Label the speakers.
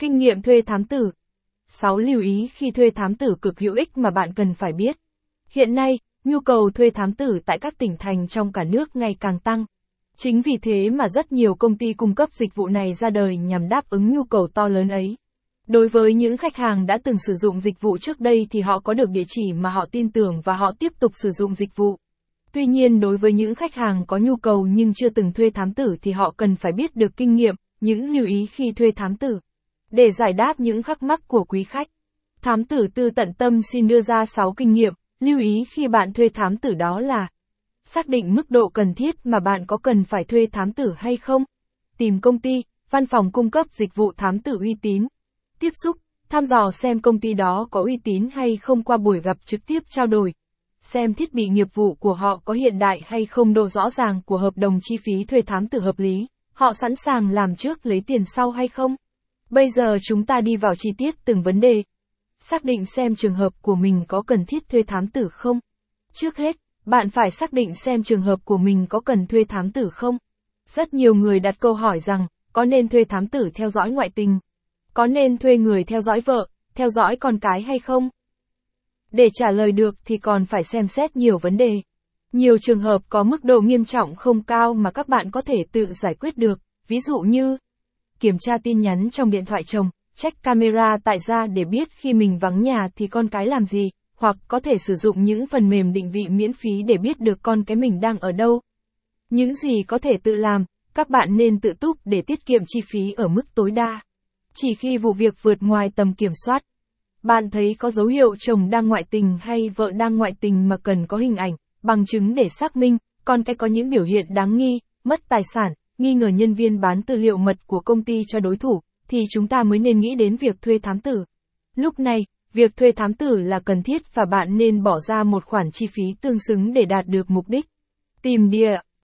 Speaker 1: Kinh nghiệm thuê thám tử 6 lưu ý khi thuê thám tử cực hữu ích mà bạn cần phải biết. Hiện nay, nhu cầu thuê thám tử tại các tỉnh thành trong cả nước ngày càng tăng. Chính vì thế mà rất nhiều công ty cung cấp dịch vụ này ra đời nhằm đáp ứng nhu cầu to lớn ấy. Đối với những khách hàng đã từng sử dụng dịch vụ trước đây thì họ có được địa chỉ mà họ tin tưởng và họ tiếp tục sử dụng dịch vụ. Tuy nhiên đối với những khách hàng có nhu cầu nhưng chưa từng thuê thám tử thì họ cần phải biết được kinh nghiệm, những lưu ý khi thuê thám tử. Để giải đáp những khắc mắc của quý khách, thám tử tư tận tâm xin đưa ra 6 kinh nghiệm, lưu ý khi bạn thuê thám tử đó là Xác định mức độ cần thiết mà bạn có cần phải thuê thám tử hay không. Tìm công ty, văn phòng cung cấp dịch vụ thám tử uy tín. Tiếp xúc, thăm dò xem công ty đó có uy tín hay không qua buổi gặp trực tiếp trao đổi. Xem thiết bị nghiệp vụ của họ có hiện đại hay không độ rõ ràng của hợp đồng chi phí thuê thám tử hợp lý. Họ sẵn sàng làm trước lấy tiền sau hay không? Bây giờ chúng ta đi vào chi tiết từng vấn đề. Xác định xem trường hợp của mình có cần thiết thuê thám tử không. Trước hết, bạn phải xác định xem trường hợp của mình có cần thuê thám tử không. Rất nhiều người đặt câu hỏi rằng, có nên thuê thám tử theo dõi ngoại tình? Có nên thuê người theo dõi vợ, theo dõi con cái hay không? Để trả lời được thì còn phải xem xét nhiều vấn đề. Nhiều trường hợp có mức độ nghiêm trọng không cao mà các bạn có thể tự giải quyết được, ví dụ như kiểm tra tin nhắn trong điện thoại chồng, check camera tại gia để biết khi mình vắng nhà thì con cái làm gì, hoặc có thể sử dụng những phần mềm định vị miễn phí để biết được con cái mình đang ở đâu. Những gì có thể tự làm, các bạn nên tự túc để tiết kiệm chi phí ở mức tối đa. Chỉ khi vụ việc vượt ngoài tầm kiểm soát, bạn thấy có dấu hiệu chồng đang ngoại tình hay vợ đang ngoại tình mà cần có hình ảnh, bằng chứng để xác minh, con cái có những biểu hiện đáng nghi, mất tài sản, nghi ngờ nhân viên bán tư liệu mật của công ty cho đối thủ, thì chúng ta mới nên nghĩ đến việc thuê thám tử. Lúc này, việc thuê thám tử là cần thiết và bạn nên bỏ ra một khoản chi phí tương xứng để đạt được mục đích. Tìm địa